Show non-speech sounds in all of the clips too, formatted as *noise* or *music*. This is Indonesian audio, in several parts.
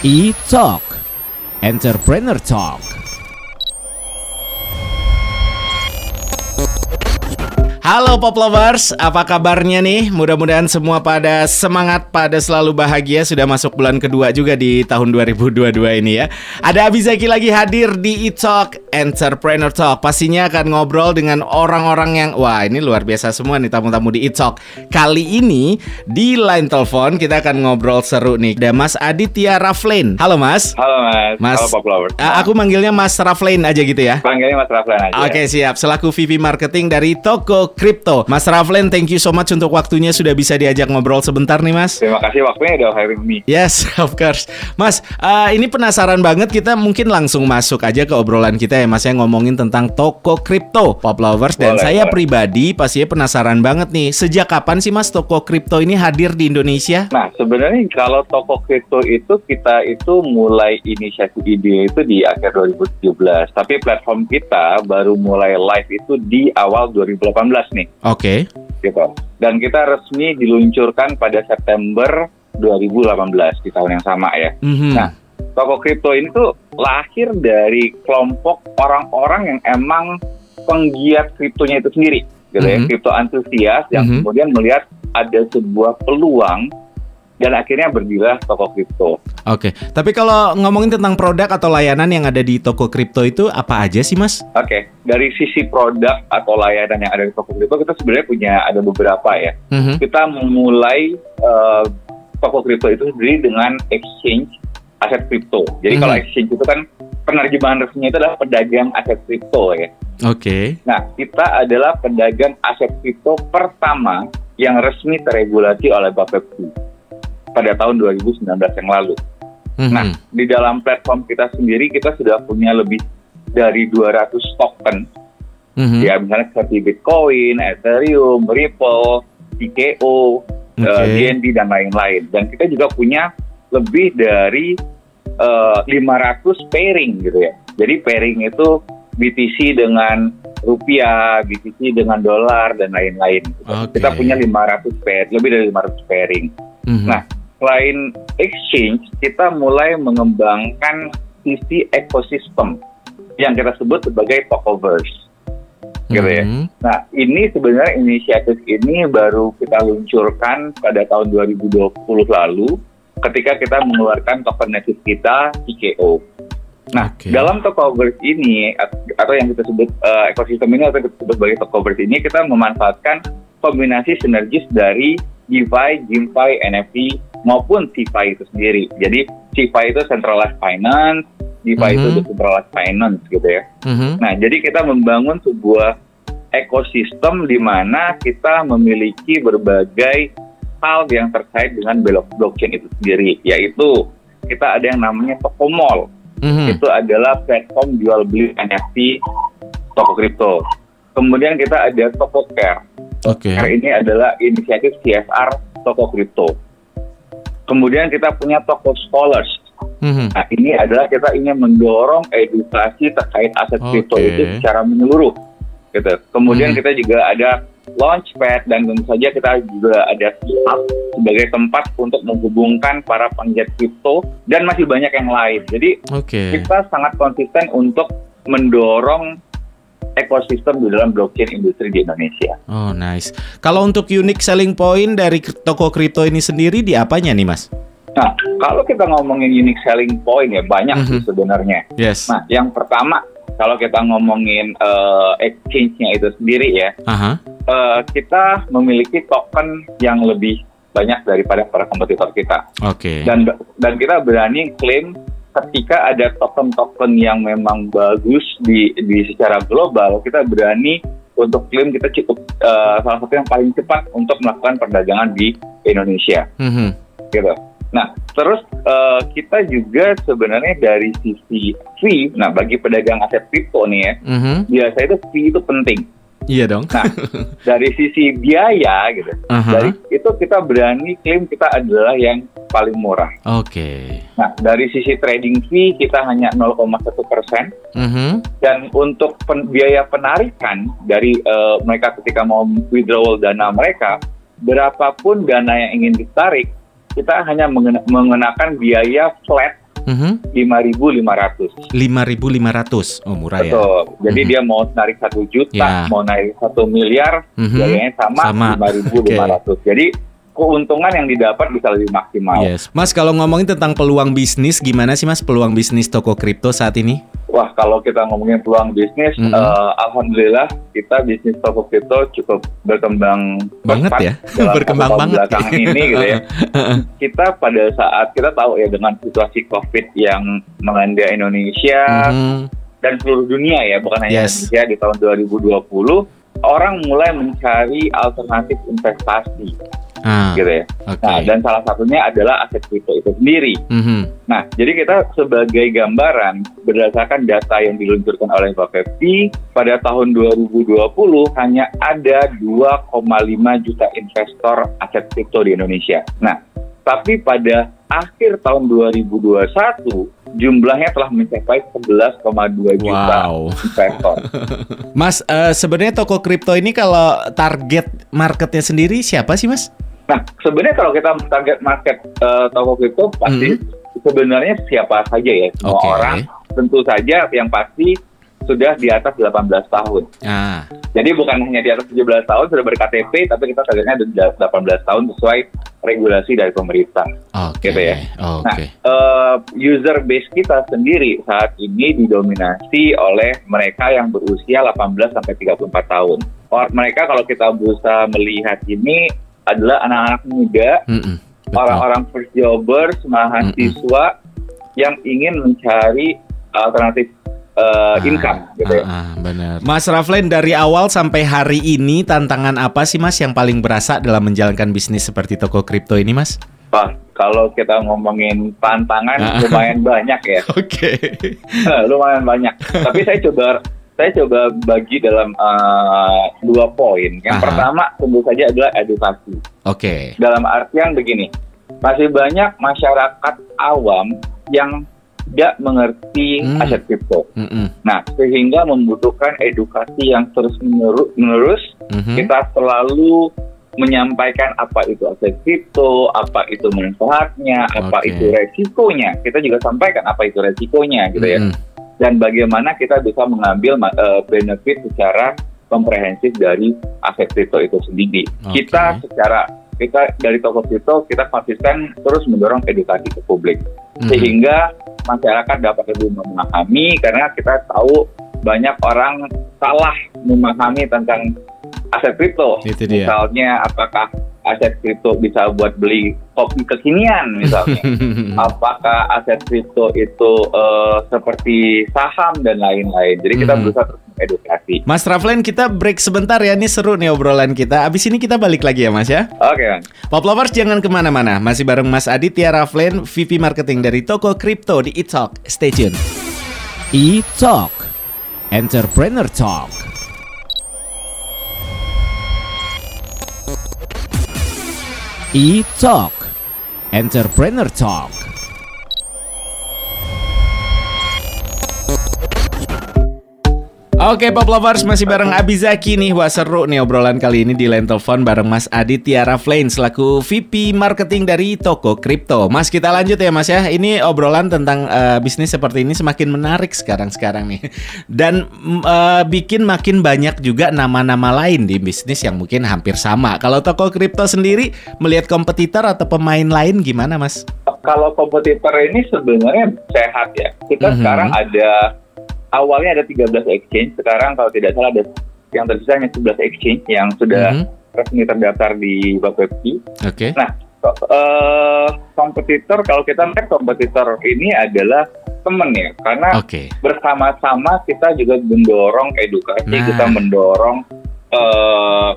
E-Talk. Entrepreneur Talk. Halo Pop Lovers, apa kabarnya nih? Mudah-mudahan semua pada semangat, pada selalu bahagia. Sudah masuk bulan kedua juga di tahun 2022 ini ya. Ada Abizaki lagi hadir di E-Talk Entrepreneur Talk. Pastinya akan ngobrol dengan orang-orang yang Wah ini luar biasa semua nih tamu-tamu di E-Talk. Kali ini di line telepon kita akan ngobrol seru nih. Ada Mas Aditya Raflin Halo Mas. Halo Mas, Mas Halo Pop uh, Aku manggilnya Mas Raflin aja gitu ya. Panggilnya Mas Raflan aja. Oke siap, selaku VP Marketing dari Toko Crypto. Mas Raflen, thank you so much untuk waktunya. Sudah bisa diajak ngobrol sebentar nih Mas. Terima kasih waktunya udah hiring me. Yes, *laughs* of course. Mas, uh, ini penasaran banget. Kita mungkin langsung masuk aja ke obrolan kita ya Mas ya ngomongin tentang toko kripto Pop Lovers dan Boleh, saya boleh. pribadi pastinya penasaran banget nih sejak kapan sih Mas toko kripto ini hadir di Indonesia? Nah sebenarnya kalau toko kripto itu kita itu mulai inisiasi ide itu di akhir 2017 Tapi platform kita baru mulai live itu di awal 2018 nih Oke. gitu Dan kita resmi diluncurkan pada September 2018 di tahun yang sama ya Mhm. Nah, toko kripto ini tuh lahir dari kelompok orang-orang yang emang penggiat kriptonya itu sendiri, gitu ya, Mhm. kripto antusias yang Mhm. kemudian melihat ada sebuah peluang dan akhirnya berdirilah toko kripto. Oke. Tapi kalau ngomongin tentang produk atau layanan yang ada di toko kripto itu apa aja sih Mas? Oke, dari sisi produk atau layanan yang ada di toko kripto kita sebenarnya punya ada beberapa ya. Mhm. Kita memulai eh, toko kripto itu sendiri dengan exchange aset kripto. Jadi Mhm. kalau exchange itu kan penerjemahan resminya itu adalah pedagang aset kripto ya. Oke. Nah, kita adalah pedagang aset kripto pertama yang resmi terregulasi oleh Bapepti pada tahun 2019 yang lalu. Mhm. Nah, di dalam platform kita sendiri kita sudah punya lebih dari 200 token Mhm. ya misalnya seperti Bitcoin, Ethereum, Ripple, Oke. eh, DND dan lain-lain. Dan kita juga punya lebih dari eh, 500 pairing gitu ya. Jadi pairing itu BTC dengan rupiah, BTC dengan dolar dan lain-lain. gitu. Oke. Kita punya 500 pair, lebih dari 500 pairing. Mhm. Nah, selain exchange, kita mulai mengembangkan sisi ekosistem yang kita sebut sebagai Tokoverse. Gitu ya. Mhm. Nah, ini sebenarnya inisiatif ini baru kita luncurkan pada tahun 2020 lalu ketika kita mengeluarkan token native kita TKO. Nah, Oke. dalam Tokoverse ini at- atau yang kita sebut eh, ekosistem ini atau kita sebut sebagai Tokoverse ini kita memanfaatkan kombinasi sinergis dari DeFi, GameFi, NFT maupun CeFi itu sendiri. Jadi CeFi itu centralized finance, DeFi itu Mhm. decentralized finance gitu ya. Mhm. Nah, jadi kita membangun sebuah ekosistem di mana kita memiliki berbagai hal yang terkait dengan block- blockchain itu sendiri, yaitu kita ada yang namanya Toko Mall. Mhm. Itu adalah platform jual beli NFT toko kripto. Kemudian kita ada Toko Care. Oke. Care ini adalah inisiatif CSR toko kripto. Kemudian kita punya Toko Scholars. Mhm. Nah, ini adalah kita ingin mendorong edukasi terkait aset kripto Oke. itu secara menyeluruh. Gitu. Kemudian Hmm. kita juga ada Launchpad dan tentu saja kita juga ada Hub sebagai tempat untuk menghubungkan para penggiat kripto dan masih banyak yang lain. Jadi Oke. kita sangat konsisten untuk mendorong ekosistem di dalam blockchain industri di Indonesia. Oh, nice. Kalau untuk unique selling point dari toko kripto ini sendiri di apanya nih, Mas? Nah, kalau kita ngomongin unique selling point ya banyak sih Mhm. sebenarnya. Yes. Nah, yang pertama kalau kita ngomongin eh, exchange-nya itu sendiri ya, Aha. Eh, kita memiliki token yang lebih banyak daripada para kompetitor kita. Oke. Dan dan kita berani klaim ketika ada token-token yang memang bagus di di secara global, kita berani untuk klaim kita cukup eh, salah satu yang paling cepat untuk melakukan perdagangan di Indonesia Mhm. gitu. Nah, terus eh, kita juga sebenarnya dari sisi fee, nah bagi pedagang aset kripto nih ya, Mhm. biasanya itu fee itu penting. Iya dong. Nah, *laughs* dari sisi biaya gitu, Aha. dari itu kita berani klaim kita adalah yang paling murah. Oke. Nah, dari sisi trading fee kita hanya 0,1 persen Mhm. dan untuk pen- biaya penarikan dari eh, mereka ketika mau withdrawal dana mereka, berapapun dana yang ingin ditarik, kita hanya mengena- mengenakan biaya flat Mhm. 5.500. 5.500. Oh, murah ya. Betul. Jadi Mhm. dia mau narik satu juta, Ya. mau narik satu miliar, Mhm. biayanya sama, Sama. 5.500. Jadi keuntungan yang didapat bisa lebih maksimal. Yes. Mas, kalau ngomongin tentang peluang bisnis, gimana sih Mas peluang bisnis toko kripto saat ini? Wah, kalau kita ngomongin peluang bisnis, Mhm. eh, alhamdulillah kita bisnis toko kripto cukup berkembang Banget ya. Berkembang banget. belakangan ini gitu ya. kita pada saat kita tahu ya dengan situasi COVID yang melanda Indonesia Mhm. dan seluruh dunia ya, bukan hanya Yes. Indonesia di tahun 2020, orang mulai mencari alternatif investasi Ah, gitu ya. oke. Nah, dan salah satunya adalah aset kripto itu sendiri. Mhm. Nah, jadi kita sebagai gambaran berdasarkan data yang diluncurkan oleh Bapepti pada tahun 2020 hanya ada 2,5 juta investor aset kripto di Indonesia. Nah, tapi pada akhir tahun 2021 jumlahnya telah mencapai 11,2 juta Wow. investor. *laughs* Mas, eh, sebenarnya toko kripto ini kalau target marketnya sendiri siapa sih Mas? Nah, sebenarnya kalau kita target market eh, toko kripto pasti sebenarnya siapa saja ya, semua Oke. orang. Tentu saja yang pasti sudah di atas 18 tahun. Ah, Jadi bukan hanya di atas 17 tahun sudah berKTP, tapi kita targetnya di 18 tahun sesuai regulasi dari pemerintah. oke. Gitu ya. Oke. Nah, eh, user base kita sendiri saat ini didominasi oleh mereka yang berusia 18 sampai 34 tahun. Or, mereka kalau kita berusaha melihat ini adalah anak-anak muda, orang-orang first jobers, mahasiswa yang ingin mencari alternatif eh, Ah, income gitu ya. ah, ah, benar. Mas Raflen dari awal sampai hari ini tantangan apa sih Mas yang paling berasa dalam menjalankan bisnis seperti toko kripto ini Mas? Wah, kalau kita ngomongin tantangan Ah. lumayan banyak ya. *laughs* Oke. lumayan banyak. Tapi saya coba saya coba bagi dalam eh, dua poin. Yang Aha. pertama tentu saja adalah edukasi. Oke. Dalam artian begini, masih banyak masyarakat awam yang tidak mengerti Hmm. aset kripto. Mm-mm. Nah, sehingga membutuhkan edukasi yang terus meneru- menerus. Mhm. Kita selalu menyampaikan apa itu aset kripto, apa itu manfaatnya, apa Oke. itu resikonya. Kita juga sampaikan apa itu resikonya gitu ya. Dan bagaimana kita bisa mengambil eh, benefit secara komprehensif dari aset kripto itu sendiri. Oke. Kita secara kita dari toko kripto kita konsisten terus mendorong edukasi ke publik Mhm. sehingga masyarakat dapat lebih memahami karena kita tahu banyak orang salah memahami tentang aset kripto. Misalnya apakah aset kripto bisa buat beli kopi kekinian misalnya. *laughs* apakah aset kripto itu eh, seperti saham dan lain-lain. Jadi kita Mhm. berusaha terus mengedukasi. Mas Raflen kita break sebentar ya Ini seru nih obrolan kita Abis ini kita balik lagi ya Mas ya Oke, Bang. Pop Lovers jangan ke mana-mana Masih bareng Mas Aditya Raflen VP Marketing dari toko kripto di eTalk Stay tune eTalk Entrepreneur Talk eTalk Entrepreneur Talk Oke Pop Lovers masih bareng Abizaki nih Wah seru nih obrolan kali ini di line telepon bareng Mas Aditya Raflain Selaku VP Marketing dari toko kripto Mas kita lanjut ya Mas ya Ini obrolan tentang eh, bisnis seperti ini semakin menarik sekarang-sekarang nih Dan mm, eh, bikin makin banyak juga nama-nama lain di bisnis yang mungkin hampir sama Kalau toko kripto sendiri melihat kompetitor atau pemain lain gimana Mas? Kalau kompetitor ini sebenarnya sehat ya. Kita Mhm. sekarang ada awalnya ada 13 exchange, sekarang kalau tidak salah ada yang tersisa hanya 11 exchange yang sudah Mhm. resmi terdaftar di Bapepti. Oke Nah, ko- eh, kompetitor kalau kita melihat kompetitor ini adalah teman ya, karena Oke bersama-sama kita juga mendorong edukasi, Nah. kita mendorong eh,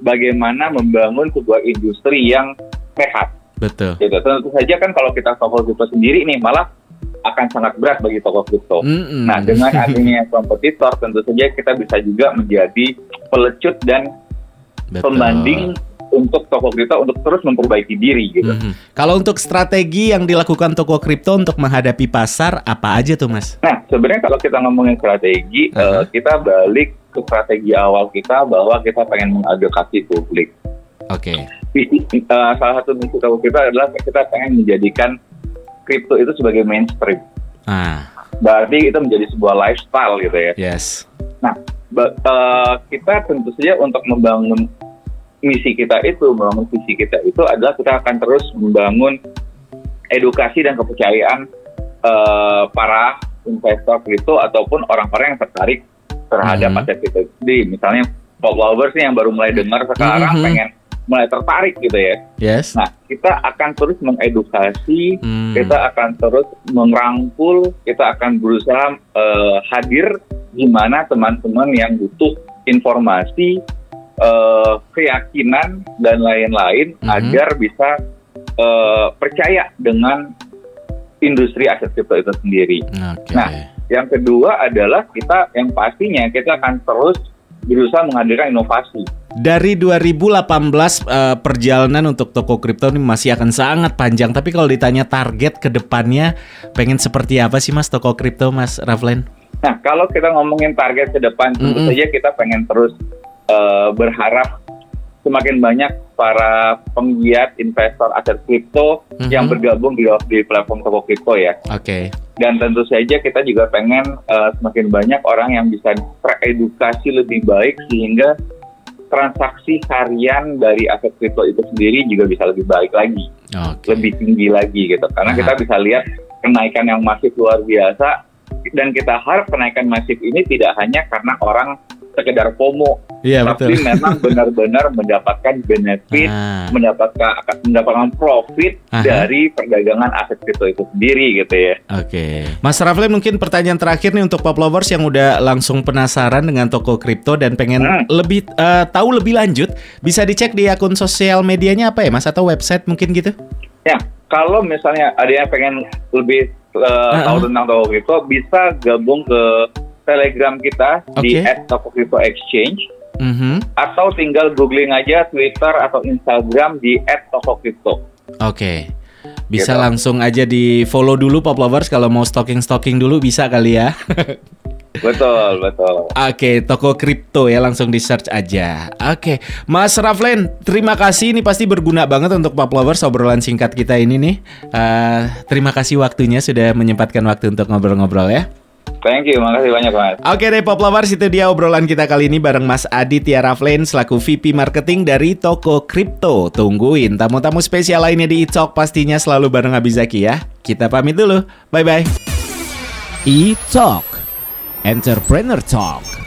bagaimana membangun sebuah industri yang sehat. betul Gitu. Tentu saja kan kalau kita toko kripto sendiri nih malah akan sangat berat bagi toko kripto. Mm-mm. Nah, dengan adanya *laughs* kompetitor tentu saja kita bisa juga menjadi pelecut dan Betul. pembanding untuk toko kripto untuk terus memperbaiki diri gitu. Mhm. Kalau untuk strategi yang dilakukan toko kripto untuk menghadapi pasar apa aja tuh mas? Nah, sebenarnya kalau kita ngomongin strategi, Aha. eh, kita balik ke strategi awal kita bahwa kita pengen mengedukasi publik. Oke. Visi, eh, salah satu misi toko kita adalah kita pengen menjadikan kripto itu sebagai mainstream. Ah, Berarti itu menjadi sebuah lifestyle gitu ya. yes. Nah, eh, kita tentu saja untuk membangun misi kita itu, membangun visi kita itu adalah kita akan terus membangun edukasi dan kepercayaan eh, para investor kripto ataupun orang-orang yang tertarik terhadap Mhm. aset kripto. Jadi misalnya pop lovers nih yang baru mulai dengar sekarang Mhm. pengen mulai tertarik gitu ya. Yes. Nah, kita akan terus mengedukasi Hmm. kita akan terus merangkul, kita akan berusaha eh, hadir di mana teman-teman yang butuh informasi, eh, keyakinan dan lain-lain Mhm. agar bisa eh, percaya dengan industri aset kripto itu sendiri. Oke. Nah, Yang kedua adalah kita yang pastinya kita akan terus berusaha menghadirkan inovasi. Dari 2018 eh, perjalanan untuk toko kripto ini masih akan sangat panjang. Tapi kalau ditanya target ke depannya, pengen seperti apa sih mas toko kripto mas Raflen? Nah, kalau kita ngomongin target ke depan, tentu Mm-mm. saja kita pengen terus eh, berharap semakin banyak para penggiat investor aset kripto Mhm. yang bergabung di, di platform toko kripto ya. Oke. Dan tentu saja kita juga pengen eh, semakin banyak orang yang bisa teredukasi lebih baik sehingga transaksi harian dari aset kripto itu sendiri juga bisa lebih baik lagi, Oke. lebih tinggi lagi gitu. Karena Aha. kita bisa lihat kenaikan yang masif luar biasa dan kita harap kenaikan masif ini tidak hanya karena orang sekedar FOMO, Iya tapi betul. *laughs* memang benar-benar mendapatkan benefit, Ah, mendapatkan akan mendapatkan profit Aha. dari perdagangan aset kripto itu sendiri gitu ya. Oke. Mas Raflen mungkin pertanyaan terakhir nih untuk pop lovers yang udah langsung penasaran dengan toko kripto dan pengen Hmm. lebih eh, tahu lebih lanjut, bisa dicek di akun sosial medianya apa ya Mas atau website mungkin gitu? Ya, kalau misalnya ada yang pengen lebih uh, Ah, tahu ah. tentang toko kripto, bisa gabung ke Telegram kita di Oke. @tokocrypto_exchange Mhm. atau tinggal googling aja Twitter atau Instagram di @tokocrypto. Oke. Bisa Gitu. langsung aja di follow dulu pop lovers kalau mau stalking stalking dulu bisa kali ya. *laughs* Betul, betul. Oke, toko kripto ya langsung di search aja. Oke, Mas Raflen, terima kasih ini pasti berguna banget untuk pop lovers obrolan singkat kita ini nih. Eh, terima kasih waktunya sudah menyempatkan waktu untuk ngobrol-ngobrol ya. Thank you, makasih banyak Mas. Oke deh Pop Lovers itu dia obrolan kita kali ini bareng Mas Aditya Raflen selaku VP Marketing dari toko kripto. Tungguin tamu-tamu spesial lainnya di E-Talk pastinya selalu bareng Abizaki ya. Kita pamit dulu. Bye bye. E-Talk Entrepreneur Talk